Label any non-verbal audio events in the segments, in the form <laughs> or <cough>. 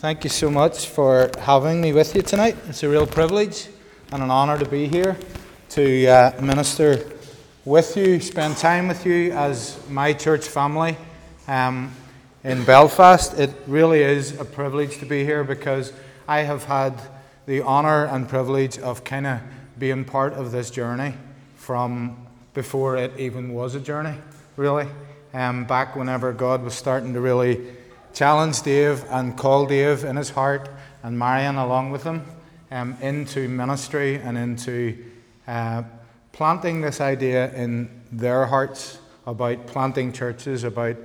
Thank you so much for having me with you tonight. It's a real privilege and an honour to be here to uh, minister with you, spend time with you as my church family um, in Belfast. It really is a privilege to be here because I have had the honour and privilege of kind of being part of this journey from before it even was a journey, really. Um, back whenever God was starting to really challenge Dave and call Dave in his heart and Marion along with him um, into ministry and into uh, planting this idea in their hearts about planting churches, about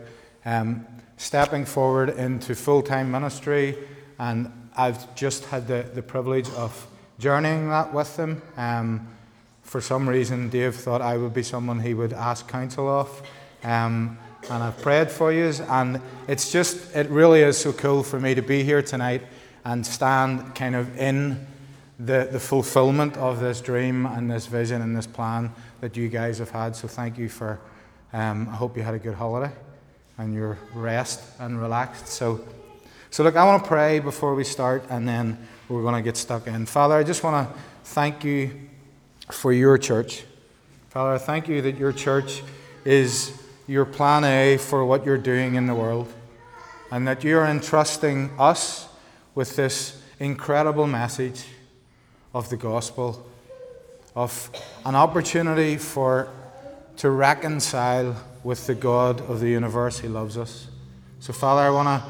um, stepping forward into full time ministry. And I've just had the, the privilege of journeying that with them. Um, for some reason, Dave thought I would be someone he would ask counsel of. Um, and I've prayed for you. And it's just, it really is so cool for me to be here tonight and stand kind of in the, the fulfillment of this dream and this vision and this plan that you guys have had. So thank you for, um, I hope you had a good holiday and you're rest and relaxed. So, so look, I want to pray before we start and then we're going to get stuck in. Father, I just want to thank you for your church. Father, I thank you that your church is your plan A for what you're doing in the world, and that you're entrusting us with this incredible message of the gospel, of an opportunity for to reconcile with the God of the universe who loves us. So, Father, I want to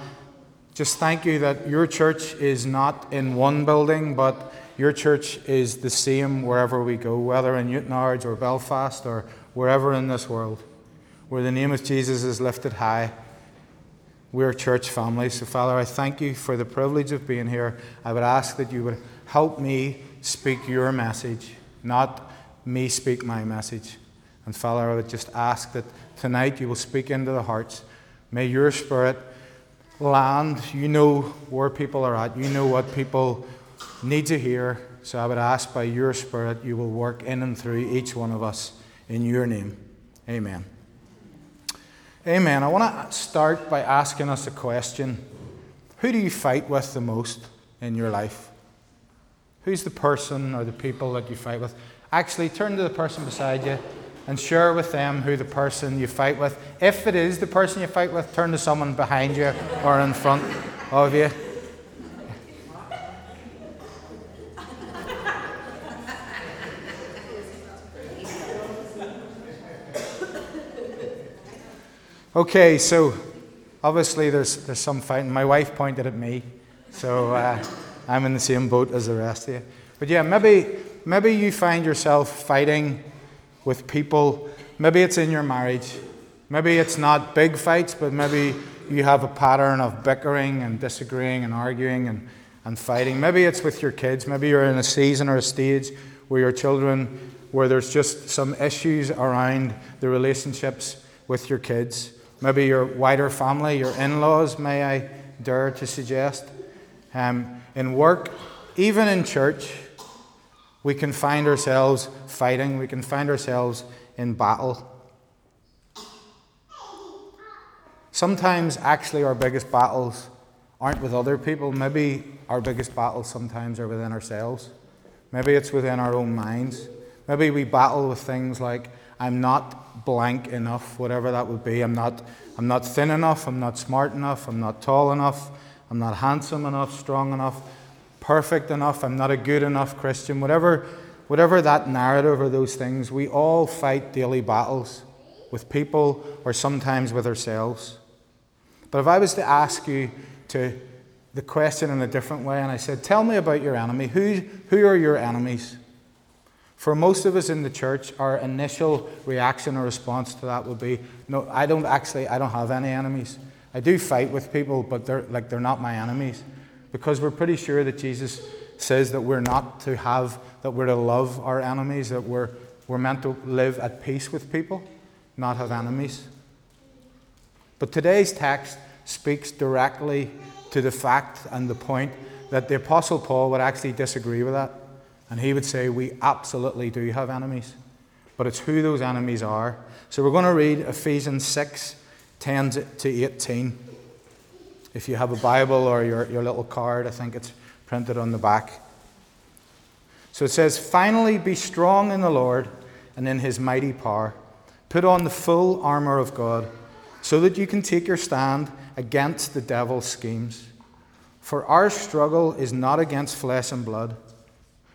just thank you that your church is not in one building, but your church is the same wherever we go, whether in Newtownards or Belfast or wherever in this world where the name of Jesus is lifted high. We're a church family. So, Father, I thank you for the privilege of being here. I would ask that you would help me speak your message, not me speak my message. And, Father, I would just ask that tonight you will speak into the hearts. May your spirit land. You know where people are at, you know what people need to hear. So, I would ask by your spirit you will work in and through each one of us in your name. Amen. Amen. I want to start by asking us a question Who do you fight with the most in your life? Who's the person or the people that you fight with? Actually, turn to the person beside you and share with them who the person you fight with. If it is the person you fight with, turn to someone behind you or in front of you. Okay, so obviously there's, there's some fighting. My wife pointed at me, so uh, I'm in the same boat as the rest of you. But yeah, maybe, maybe you find yourself fighting with people. Maybe it's in your marriage. Maybe it's not big fights, but maybe you have a pattern of bickering and disagreeing and arguing and, and fighting. Maybe it's with your kids. Maybe you're in a season or a stage where your children, where there's just some issues around the relationships with your kids maybe your wider family, your in laws, may I dare to suggest. Um, in work, even in church, we can find ourselves fighting, we can find ourselves in battle. Sometimes, actually, our biggest battles aren't with other people. Maybe our biggest battles sometimes are within ourselves. Maybe it's within our own minds. Maybe we battle with things like I'm not blank enough, whatever that would be. I'm not, I'm not thin enough. I'm not smart enough. I'm not tall enough. I'm not handsome enough, strong enough, perfect enough. I'm not a good enough Christian. Whatever, whatever that narrative or those things, we all fight daily battles with people or sometimes with ourselves. But if I was to ask you to the question in a different way, and I said, Tell me about your enemy, who, who are your enemies? For most of us in the church, our initial reaction or response to that would be, no, I don't actually, I don't have any enemies. I do fight with people, but they're like they're not my enemies. Because we're pretty sure that Jesus says that we're not to have, that we're to love our enemies, that we're, we're meant to live at peace with people, not have enemies. But today's text speaks directly to the fact and the point that the Apostle Paul would actually disagree with that. And he would say, We absolutely do have enemies, but it's who those enemies are. So we're going to read Ephesians 6 10 to 18. If you have a Bible or your, your little card, I think it's printed on the back. So it says, Finally, be strong in the Lord and in his mighty power. Put on the full armour of God, so that you can take your stand against the devil's schemes. For our struggle is not against flesh and blood,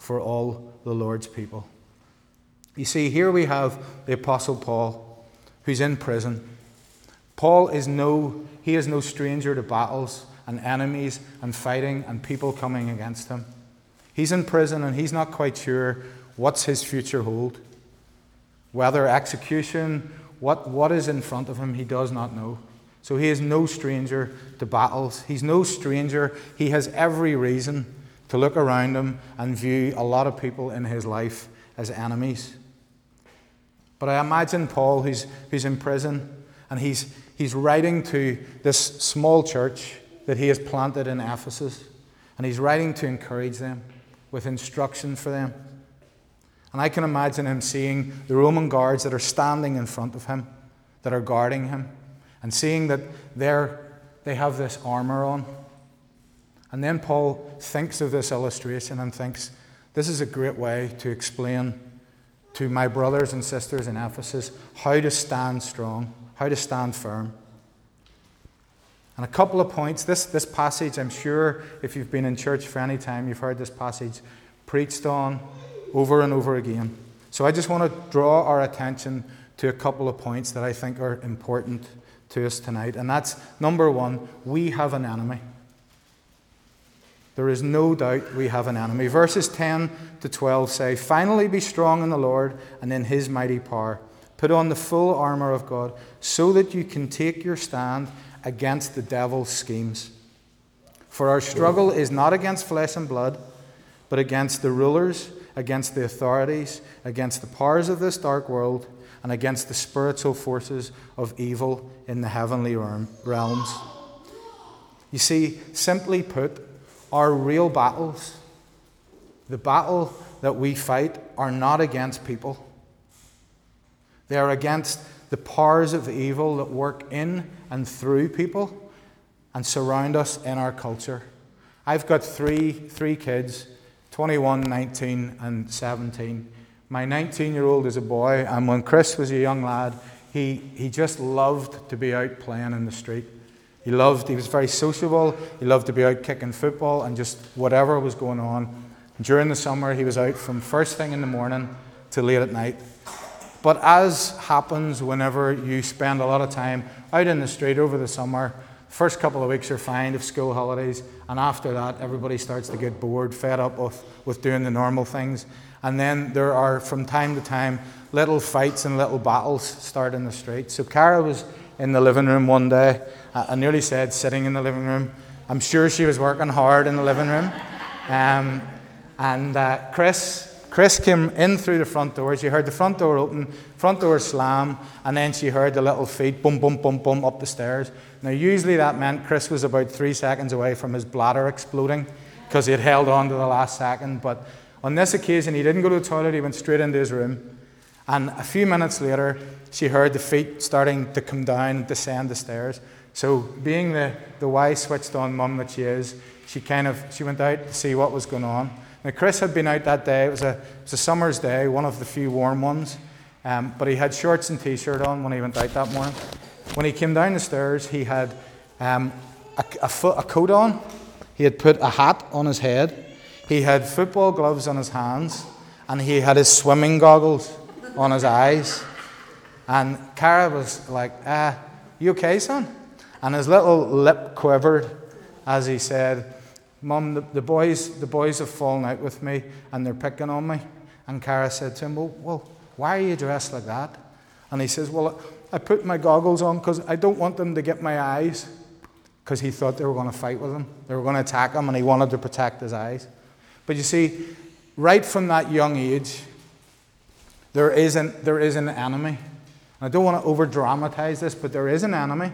for all the Lord's people. You see, here we have the Apostle Paul, who's in prison. Paul is no, he is no stranger to battles and enemies and fighting and people coming against him. He's in prison and he's not quite sure what's his future hold. Whether execution, what, what is in front of him, he does not know. So he is no stranger to battles. He's no stranger. He has every reason to look around him and view a lot of people in his life as enemies. But I imagine Paul, who's, who's in prison, and he's, he's writing to this small church that he has planted in Ephesus, and he's writing to encourage them with instruction for them. And I can imagine him seeing the Roman guards that are standing in front of him, that are guarding him, and seeing that they're, they have this armor on. And then Paul thinks of this illustration and thinks, this is a great way to explain to my brothers and sisters in Ephesus how to stand strong, how to stand firm. And a couple of points. This, this passage, I'm sure if you've been in church for any time, you've heard this passage preached on over and over again. So I just want to draw our attention to a couple of points that I think are important to us tonight. And that's number one, we have an enemy. There is no doubt we have an enemy. Verses 10 to 12 say, Finally be strong in the Lord and in his mighty power. Put on the full armour of God so that you can take your stand against the devil's schemes. For our struggle is not against flesh and blood, but against the rulers against the authorities, against the powers of this dark world, and against the spiritual forces of evil in the heavenly realms. You see, simply put, our real battles, the battle that we fight, are not against people. They are against the powers of evil that work in and through people and surround us in our culture. I've got three, three kids 21, 19, and 17. My 19 year old is a boy, and when Chris was a young lad, he, he just loved to be out playing in the street. He loved, he was very sociable, he loved to be out kicking football and just whatever was going on. During the summer, he was out from first thing in the morning to late at night. But as happens whenever you spend a lot of time out in the street over the summer, First couple of weeks are fine of school holidays, and after that, everybody starts to get bored, fed up with, with doing the normal things. And then there are, from time to time, little fights and little battles start in the street. So Cara was in the living room one day. I nearly said sitting in the living room. I'm sure she was working hard in the living room. <laughs> Um, and uh, Chris Chris came in through the front door. She heard the front door open, front door slam, and then she heard the little feet boom, boom, boom, boom up the stairs. Now, usually that meant Chris was about three seconds away from his bladder exploding because he had held on to the last second. But on this occasion, he didn't go to the toilet, he went straight into his room. And a few minutes later, she heard the feet starting to come down descend the stairs. So, being the, the wise, switched on mum that she is, she kind of she went out to see what was going on. Now, Chris had been out that day. It was a, it was a summer's day, one of the few warm ones. Um, but he had shorts and t shirt on when he went out that morning. When he came down the stairs, he had um, a, a, foot, a coat on. He had put a hat on his head, he had football gloves on his hands, and he had his swimming goggles on his eyes. And Cara was like, uh, You okay, son? And his little lip quivered as he said, Mum, the, the, boys, the boys have fallen out with me and they're picking on me. And Cara said to him, Well, well why are you dressed like that? And he says, Well, I put my goggles on because I don't want them to get my eyes. Because he thought they were going to fight with him. They were going to attack him and he wanted to protect his eyes. But you see, right from that young age, there is an, there is an enemy. And I don't want to over dramatize this, but there is an enemy.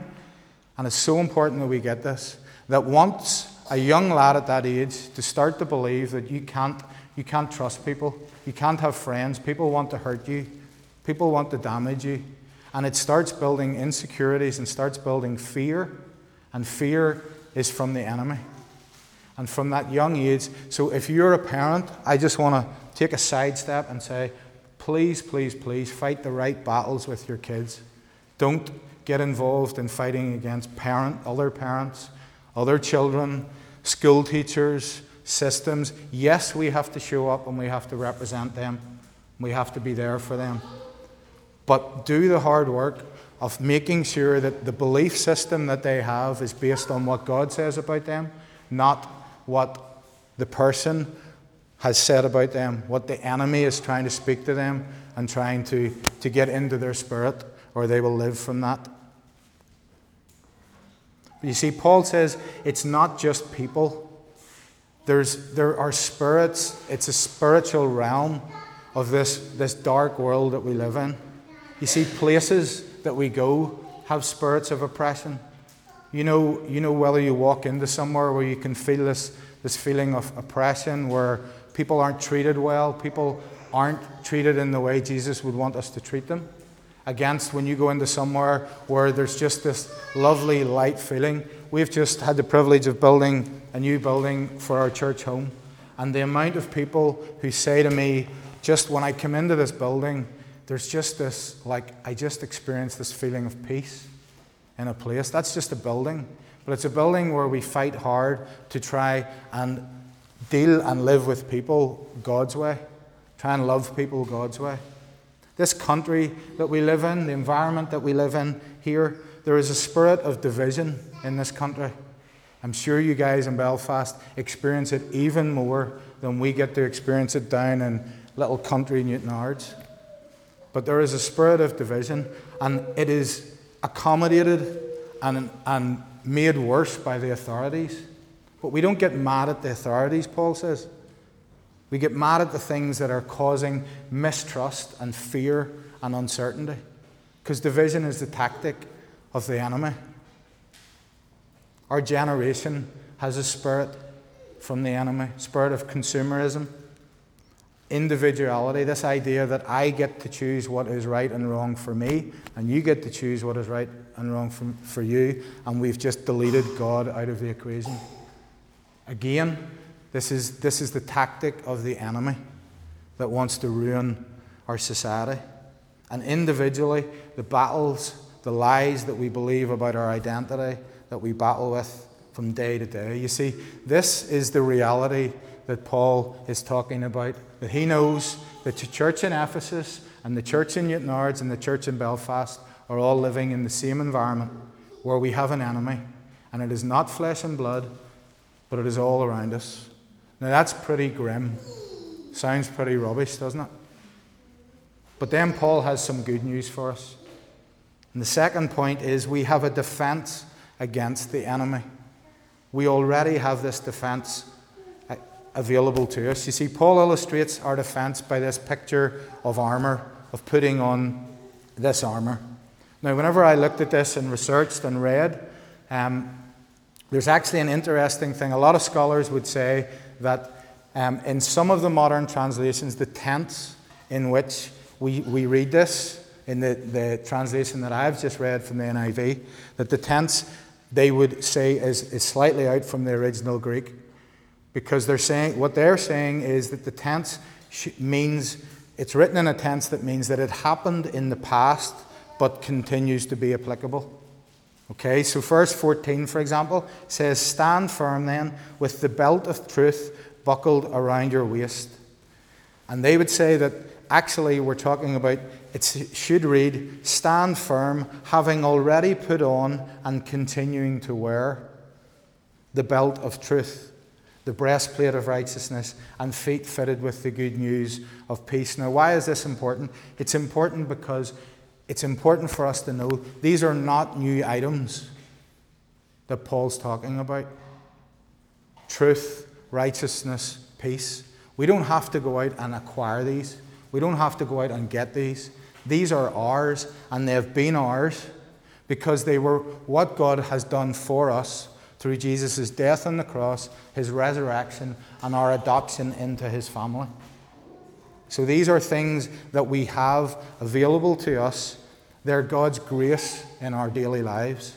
And it's so important that we get this that wants a young lad at that age to start to believe that you can't, you can't trust people, you can't have friends, people want to hurt you, people want to damage you. And it starts building insecurities and starts building fear. And fear is from the enemy. And from that young age, so if you're a parent, I just want to take a sidestep and say, please, please, please fight the right battles with your kids. Don't get involved in fighting against parent, other parents, other children, school teachers, systems. Yes, we have to show up and we have to represent them. We have to be there for them. But do the hard work of making sure that the belief system that they have is based on what God says about them, not what the person has said about them, what the enemy is trying to speak to them and trying to, to get into their spirit, or they will live from that. You see, Paul says it's not just people. There's, there are spirits, it's a spiritual realm of this, this dark world that we live in. You see, places that we go have spirits of oppression. You know, you know whether you walk into somewhere where you can feel this, this feeling of oppression, where people aren't treated well, people aren't treated in the way Jesus would want us to treat them against when you go into somewhere where there's just this lovely light feeling. We've just had the privilege of building a new building for our church home. And the amount of people who say to me, just when I come into this building, there's just this, like, I just experience this feeling of peace in a place. That's just a building. But it's a building where we fight hard to try and deal and live with people God's way, try and love people God's way. This country that we live in, the environment that we live in here, there is a spirit of division in this country. I'm sure you guys in Belfast experience it even more than we get to experience it down in little country Newtownards. But there is a spirit of division, and it is accommodated and, and made worse by the authorities. But we don't get mad at the authorities, Paul says. We get mad at the things that are causing mistrust and fear and uncertainty because division is the tactic of the enemy. Our generation has a spirit from the enemy, spirit of consumerism, individuality, this idea that I get to choose what is right and wrong for me, and you get to choose what is right and wrong for, for you, and we've just deleted God out of the equation. Again, this is, this is the tactic of the enemy that wants to ruin our society. And individually, the battles, the lies that we believe about our identity, that we battle with from day to day. You see, this is the reality that Paul is talking about. That he knows that the church in Ephesus and the church in Newtownards and the church in Belfast are all living in the same environment where we have an enemy. And it is not flesh and blood, but it is all around us. Now that's pretty grim. Sounds pretty rubbish, doesn't it? But then Paul has some good news for us. And the second point is we have a defense against the enemy. We already have this defense available to us. You see, Paul illustrates our defense by this picture of armor, of putting on this armor. Now, whenever I looked at this and researched and read, um, there's actually an interesting thing. A lot of scholars would say that um, in some of the modern translations, the tense in which we, we read this, in the, the translation that I've just read from the NIV, that the tense they would say is, is slightly out from the original Greek. Because they're saying, what they're saying is that the tense means, it's written in a tense that means that it happened in the past but continues to be applicable. Okay, so verse 14, for example, says, Stand firm then with the belt of truth buckled around your waist. And they would say that actually we're talking about, it should read, Stand firm, having already put on and continuing to wear the belt of truth, the breastplate of righteousness, and feet fitted with the good news of peace. Now, why is this important? It's important because it's important for us to know these are not new items that Paul's talking about truth, righteousness, peace. We don't have to go out and acquire these, we don't have to go out and get these. These are ours, and they have been ours because they were what God has done for us through Jesus' death on the cross, his resurrection, and our adoption into his family. So these are things that we have available to us. They're God's grace in our daily lives.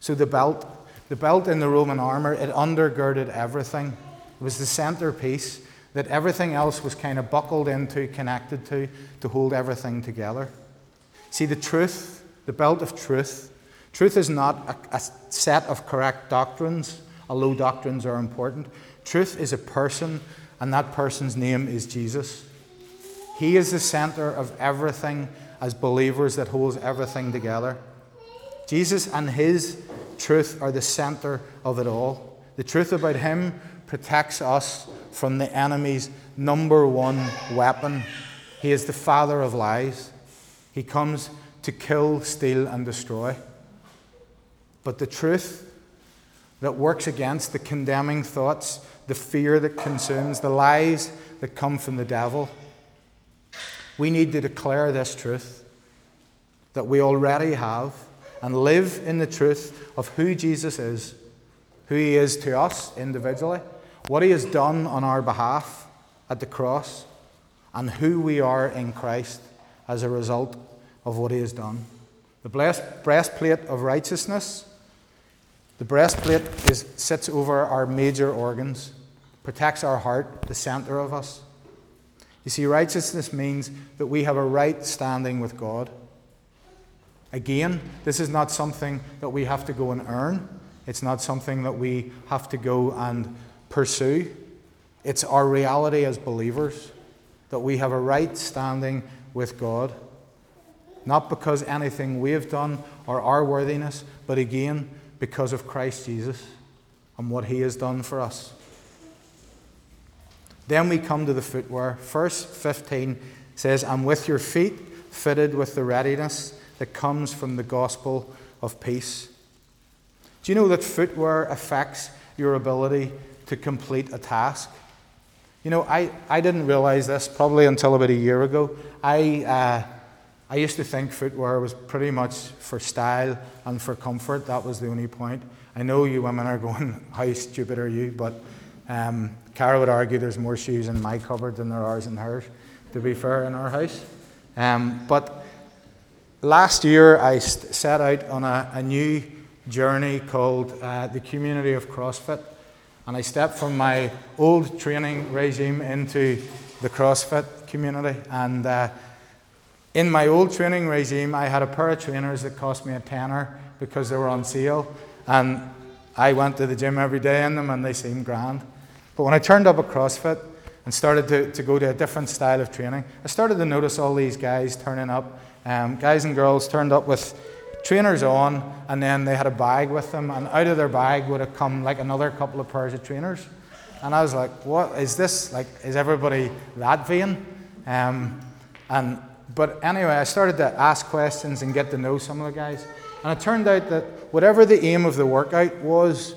So the belt, the belt in the Roman armor, it undergirded everything. It was the centerpiece that everything else was kind of buckled into, connected to, to hold everything together. See, the truth, the belt of truth, truth is not a, a set of correct doctrines, although doctrines are important. Truth is a person and that person's name is Jesus. He is the center of everything as believers that holds everything together. Jesus and His truth are the center of it all. The truth about Him protects us from the enemy's number one weapon. He is the father of lies. He comes to kill, steal, and destroy. But the truth that works against the condemning thoughts the fear that consumes, the lies that come from the devil. We need to declare this truth that we already have and live in the truth of who Jesus is, who he is to us individually, what he has done on our behalf at the cross, and who we are in Christ as a result of what he has done. The breastplate of righteousness. The breastplate is, sits over our major organs protects our heart, the center of us. You see, righteousness means that we have a right standing with God. Again, this is not something that we have to go and earn. It's not something that we have to go and pursue. It's our reality as believers that we have a right standing with God. Not because anything we have done or our worthiness, but again, because of Christ Jesus and what he has done for us. Then we come to the footwear. Verse 15 says, And with your feet fitted with the readiness that comes from the gospel of peace. Do you know that footwear affects your ability to complete a task? You know, I, I didn't realize this probably until about a year ago. I, uh, I used to think footwear was pretty much for style and for comfort. That was the only point. I know you women are going, <laughs> How stupid are you? But um, Cara would argue there's more shoes in my cupboard than there are in hers, to be fair, in our house. Um, but last year I set out on a, a new journey called uh, the Community of CrossFit. And I stepped from my old training regime into the CrossFit community. And uh, in my old training regime, I had a pair of trainers that cost me a tenner because they were on sale. And I went to the gym every day in them and they seemed grand. But when I turned up at CrossFit and started to, to go to a different style of training, I started to notice all these guys turning up. Um, guys and girls turned up with trainers on, and then they had a bag with them, and out of their bag would have come like another couple of pairs of trainers. And I was like, what is this? Like, is everybody that vain? Um, and, but anyway, I started to ask questions and get to know some of the guys. And it turned out that whatever the aim of the workout was,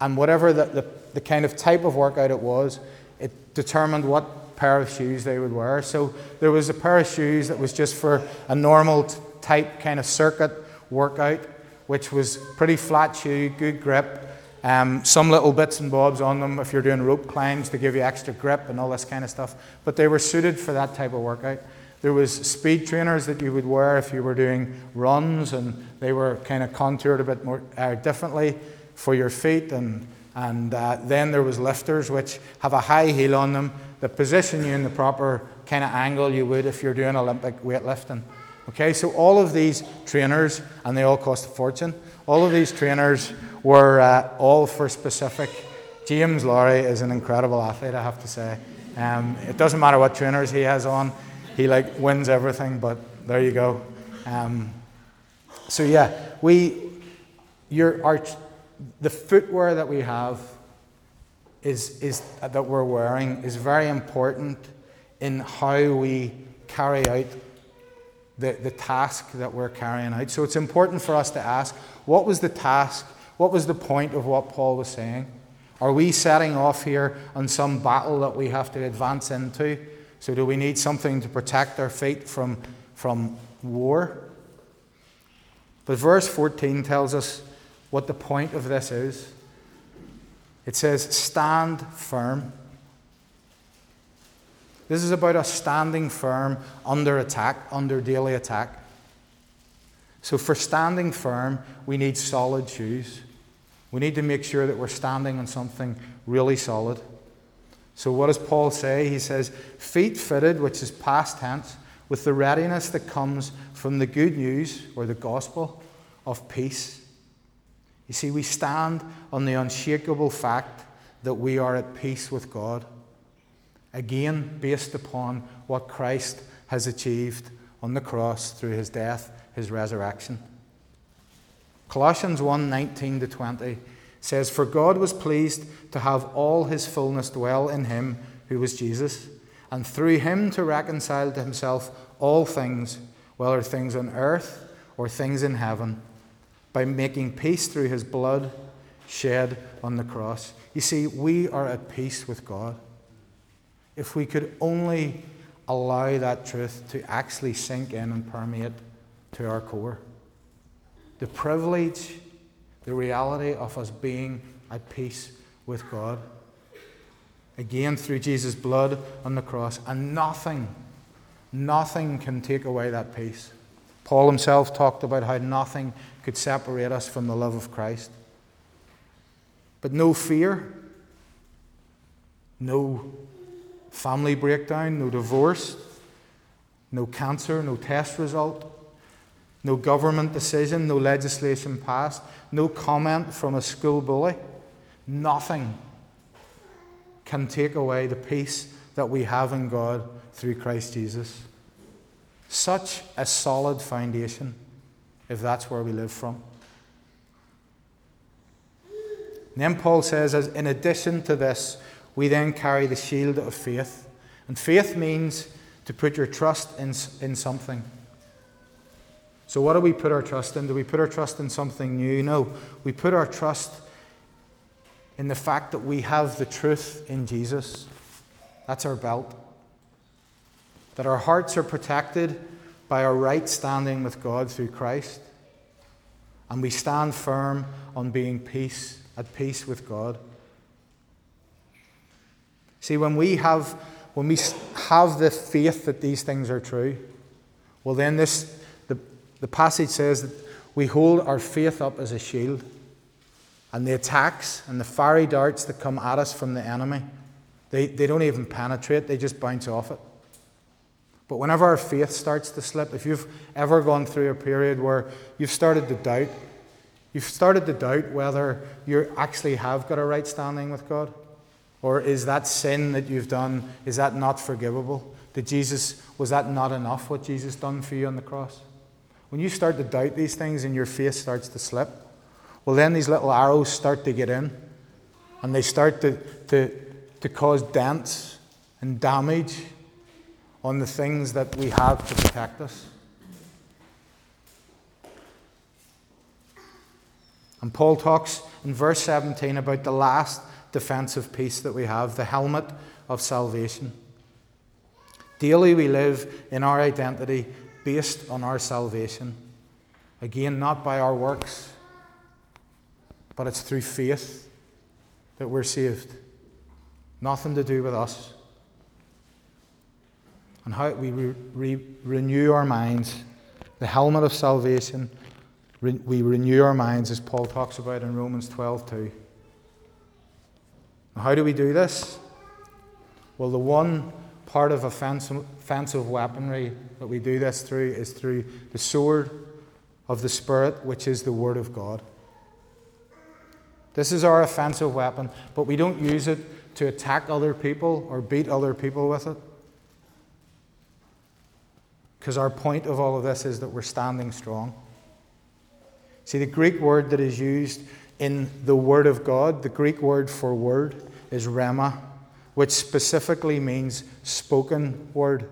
and whatever the, the the kind of type of workout it was, it determined what pair of shoes they would wear. So there was a pair of shoes that was just for a normal type kind of circuit workout, which was pretty flat shoe, good grip. Um, some little bits and bobs on them if you're doing rope climbs to give you extra grip and all this kind of stuff. But they were suited for that type of workout. There was speed trainers that you would wear if you were doing runs, and they were kind of contoured a bit more uh, differently for your feet and and uh, then there was lifters, which have a high heel on them that position you in the proper kind of angle you would if you're doing Olympic weightlifting. Okay, so all of these trainers, and they all cost a fortune, all of these trainers were uh, all for specific. James Laurie is an incredible athlete, I have to say. Um, it doesn't matter what trainers he has on, he like wins everything. But there you go. Um, so yeah, we, your our, the footwear that we have is is that we're wearing is very important in how we carry out the, the task that we're carrying out. So it's important for us to ask what was the task? What was the point of what Paul was saying? Are we setting off here on some battle that we have to advance into? So, do we need something to protect our feet from, from war? But verse 14 tells us what the point of this is. It says, Stand firm. This is about us standing firm under attack, under daily attack. So, for standing firm, we need solid shoes. We need to make sure that we're standing on something really solid. So, what does Paul say? He says, Feet fitted, which is past tense, with the readiness that comes from the good news or the gospel of peace. You see, we stand on the unshakable fact that we are at peace with God. Again, based upon what Christ has achieved on the cross through his death, his resurrection. Colossians 1 19 to 20 says, For God was pleased to have all his fullness dwell in him who was Jesus, and through him to reconcile to himself all things, whether things on earth or things in heaven, by making peace through his blood shed on the cross. You see, we are at peace with God. If we could only allow that truth to actually sink in and permeate to our core. The privilege, the reality of us being at peace with God. Again, through Jesus' blood on the cross, and nothing, nothing can take away that peace. Paul himself talked about how nothing could separate us from the love of Christ. But no fear, no family breakdown, no divorce, no cancer, no test result, no government decision, no legislation passed, no comment from a school bully. Nothing can take away the peace that we have in God through Christ Jesus. Such a solid foundation, if that's where we live from. And then Paul says, as in addition to this, we then carry the shield of faith. And faith means to put your trust in, in something. So, what do we put our trust in? Do we put our trust in something new? No. We put our trust in the fact that we have the truth in Jesus. That's our belt. That our hearts are protected by our right standing with God through Christ. And we stand firm on being peace, at peace with God. See, when we have, when we have the faith that these things are true, well, then this, the, the passage says that we hold our faith up as a shield. And the attacks and the fiery darts that come at us from the enemy, they, they don't even penetrate, they just bounce off it. But whenever our faith starts to slip, if you've ever gone through a period where you've started to doubt, you've started to doubt whether you actually have got a right standing with God, or is that sin that you've done, is that not forgivable? Did Jesus, was that not enough what Jesus done for you on the cross? When you start to doubt these things and your faith starts to slip, well, then these little arrows start to get in and they start to, to, to cause dents and damage on the things that we have to protect us. And Paul talks in verse 17 about the last defensive piece that we have the helmet of salvation. Daily we live in our identity based on our salvation. Again, not by our works, but it's through faith that we're saved. Nothing to do with us. And how we re- re- renew our minds, the helmet of salvation, re- we renew our minds, as Paul talks about in Romans 12 2. How do we do this? Well, the one part of offensive weaponry that we do this through is through the sword of the Spirit, which is the Word of God. This is our offensive weapon, but we don't use it to attack other people or beat other people with it. Because our point of all of this is that we're standing strong. See, the Greek word that is used in the Word of God, the Greek word for word, is rhema, which specifically means spoken word.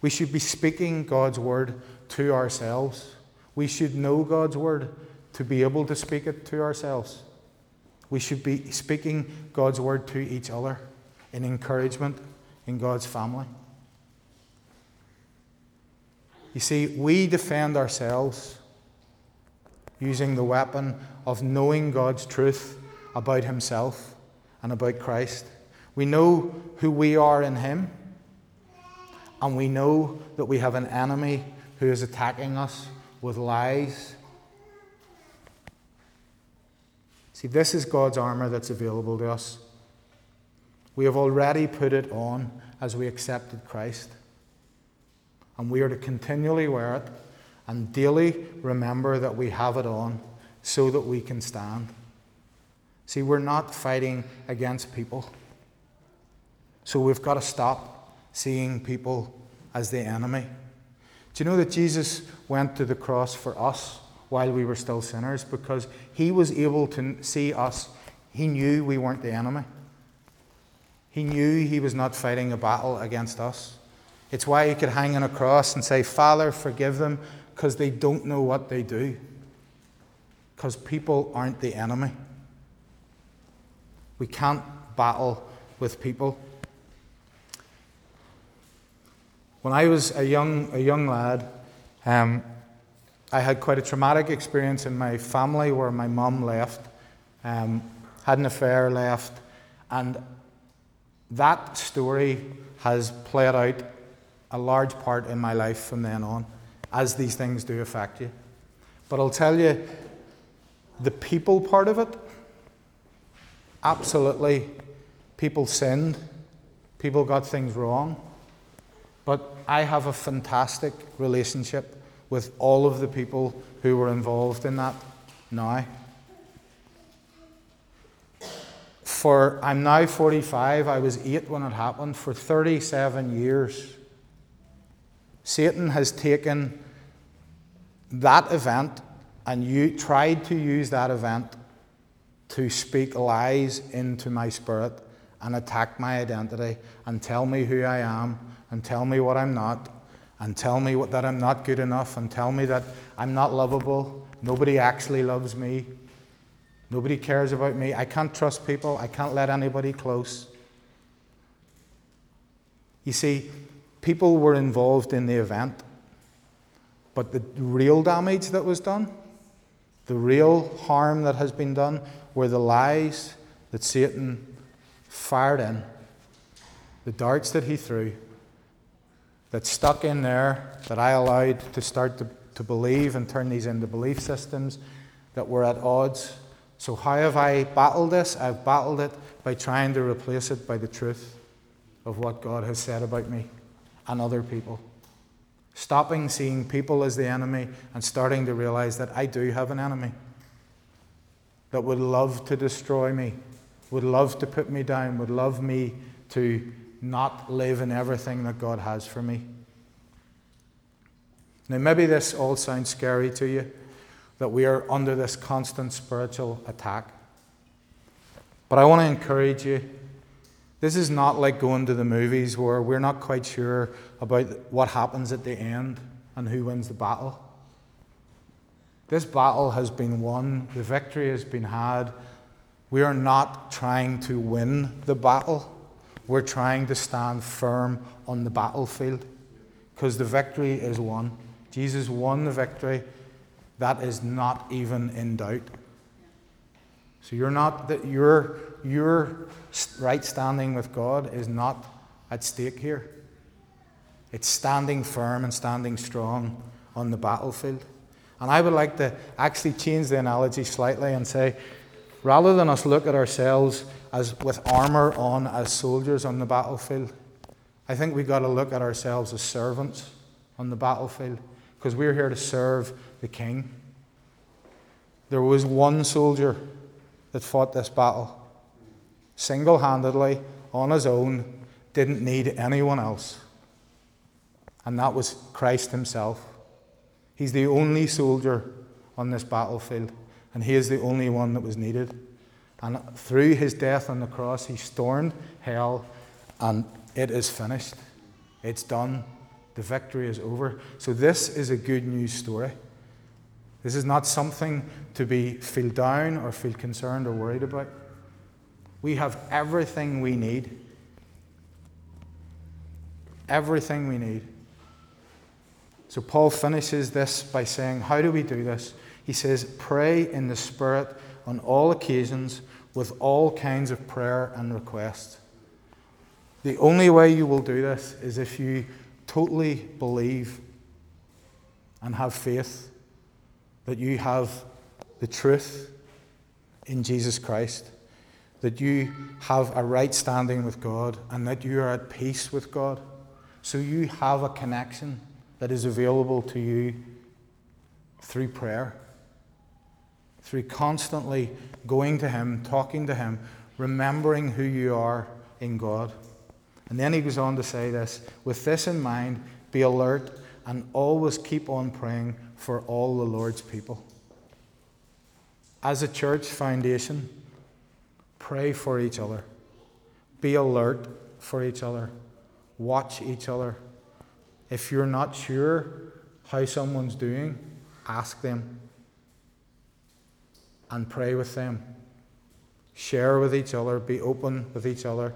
We should be speaking God's word to ourselves. We should know God's word to be able to speak it to ourselves. We should be speaking God's word to each other in encouragement in God's family. You see, we defend ourselves using the weapon of knowing God's truth about Himself and about Christ. We know who we are in Him, and we know that we have an enemy who is attacking us with lies. See, this is God's armour that's available to us. We have already put it on as we accepted Christ. And we are to continually wear it and daily remember that we have it on so that we can stand. See, we're not fighting against people. So we've got to stop seeing people as the enemy. Do you know that Jesus went to the cross for us while we were still sinners? Because he was able to see us. He knew we weren't the enemy. He knew he was not fighting a battle against us. It's why he could hang on a cross and say, Father, forgive them, because they don't know what they do. Because people aren't the enemy. We can't battle with people. When I was a young, a young lad, um, I had quite a traumatic experience in my family where my mum left, um, had an affair, left, and that story has played out a large part in my life from then on, as these things do affect you. But I'll tell you, the people part of it, absolutely, people sinned, people got things wrong. But I have a fantastic relationship with all of the people who were involved in that now. For I'm now 45, I was 8 when it happened, for 37 years. Satan has taken that event and you tried to use that event to speak lies into my spirit and attack my identity and tell me who I am and tell me what I'm not, and tell me what, that I'm not good enough, and tell me that I'm not lovable. Nobody actually loves me. Nobody cares about me. I can't trust people. I can't let anybody close. You see, people were involved in the event, but the real damage that was done, the real harm that has been done, were the lies that Satan fired in, the darts that he threw that stuck in there that I allowed to start to, to believe and turn these into belief systems that were at odds. So, how have I battled this? I've battled it by trying to replace it by the truth of what God has said about me and other people. Stopping seeing people as the enemy and starting to realize that I do have an enemy that would love to destroy me, would love to put me down, would love me to not live in everything that God has for me. Now, maybe this all sounds scary to you that we are under this constant spiritual attack. But I want to encourage you. This is not like going to the movies where we're not quite sure about what happens at the end and who wins the battle. This battle has been won, the victory has been had. We are not trying to win the battle. We're trying to stand firm on the battlefield because the victory is won. Jesus won the victory. That is not even in doubt. So you're not that your your right standing with God is not at stake here. It's standing firm and standing strong on the battlefield. And I would like to actually change the analogy slightly and say, rather than us look at ourselves as with armor on as soldiers on the battlefield. I think we've got to look at ourselves as servants on the battlefield because we're here to serve the king. There was one soldier that fought this battle single handedly, on his own, didn't need anyone else. And that was Christ Himself. He's the only soldier on this battlefield, and He is the only one that was needed. And through His death on the cross, He stormed hell, and it is finished. It's done. The victory is over. So, this is a good news story. This is not something to be feel down or feel concerned or worried about. We have everything we need. Everything we need. So Paul finishes this by saying, How do we do this? He says, Pray in the Spirit on all occasions with all kinds of prayer and request. The only way you will do this is if you totally believe and have faith that you have the truth in Jesus Christ, that you have a right standing with God, and that you are at peace with God. So you have a connection that is available to you through prayer, through constantly going to Him, talking to Him, remembering who you are in God. And then he goes on to say this with this in mind, be alert and always keep on praying for all the Lord's people. As a church foundation, pray for each other. Be alert for each other. Watch each other. If you're not sure how someone's doing, ask them and pray with them. Share with each other. Be open with each other.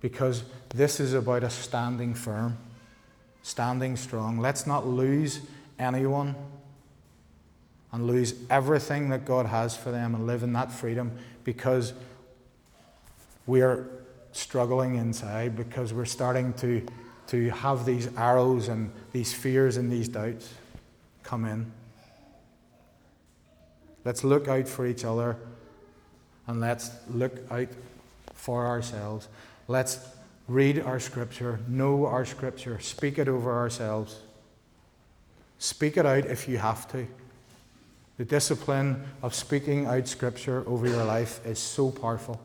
Because this is about us standing firm standing strong. Let's not lose anyone and lose everything that God has for them and live in that freedom because we are struggling inside, because we're starting to, to have these arrows and these fears and these doubts come in. Let's look out for each other and let's look out for ourselves. Let's read our scripture, know our scripture, speak it over ourselves. Speak it out if you have to. The discipline of speaking out scripture over your life is so powerful.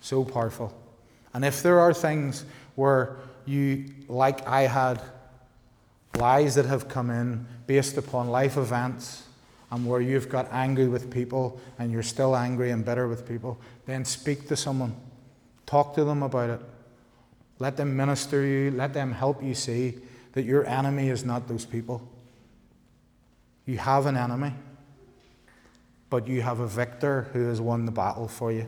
So powerful. And if there are things where you, like I had, lies that have come in based upon life events, and where you've got angry with people and you're still angry and bitter with people, then speak to someone. Talk to them about it. Let them minister you. Let them help you see that your enemy is not those people. You have an enemy, but you have a victor who has won the battle for you.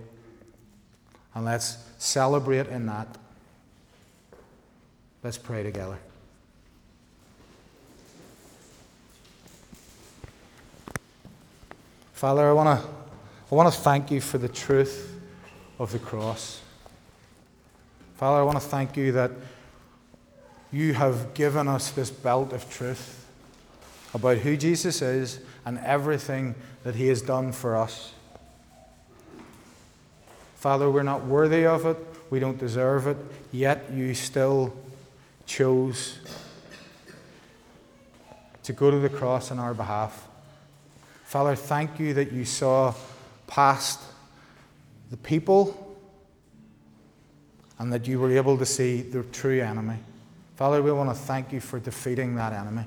And let's celebrate in that. Let's pray together. Father, I want to I want to thank you for the truth of the cross. Father, I want to thank you that you have given us this belt of truth about who Jesus is and everything that he has done for us. Father, we're not worthy of it, we don't deserve it, yet you still chose to go to the cross on our behalf. Father, thank you that you saw past the people and that you were able to see the true enemy. Father, we want to thank you for defeating that enemy.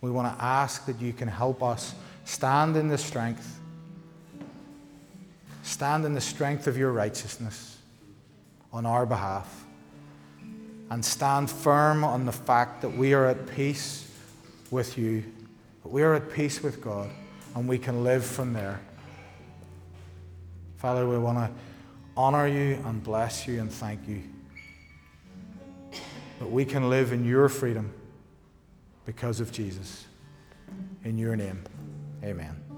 We want to ask that you can help us stand in the strength, stand in the strength of your righteousness on our behalf, and stand firm on the fact that we are at peace with you, that we are at peace with God, and we can live from there. Father, we want to honor you and bless you and thank you. That we can live in your freedom because of Jesus. In your name, amen.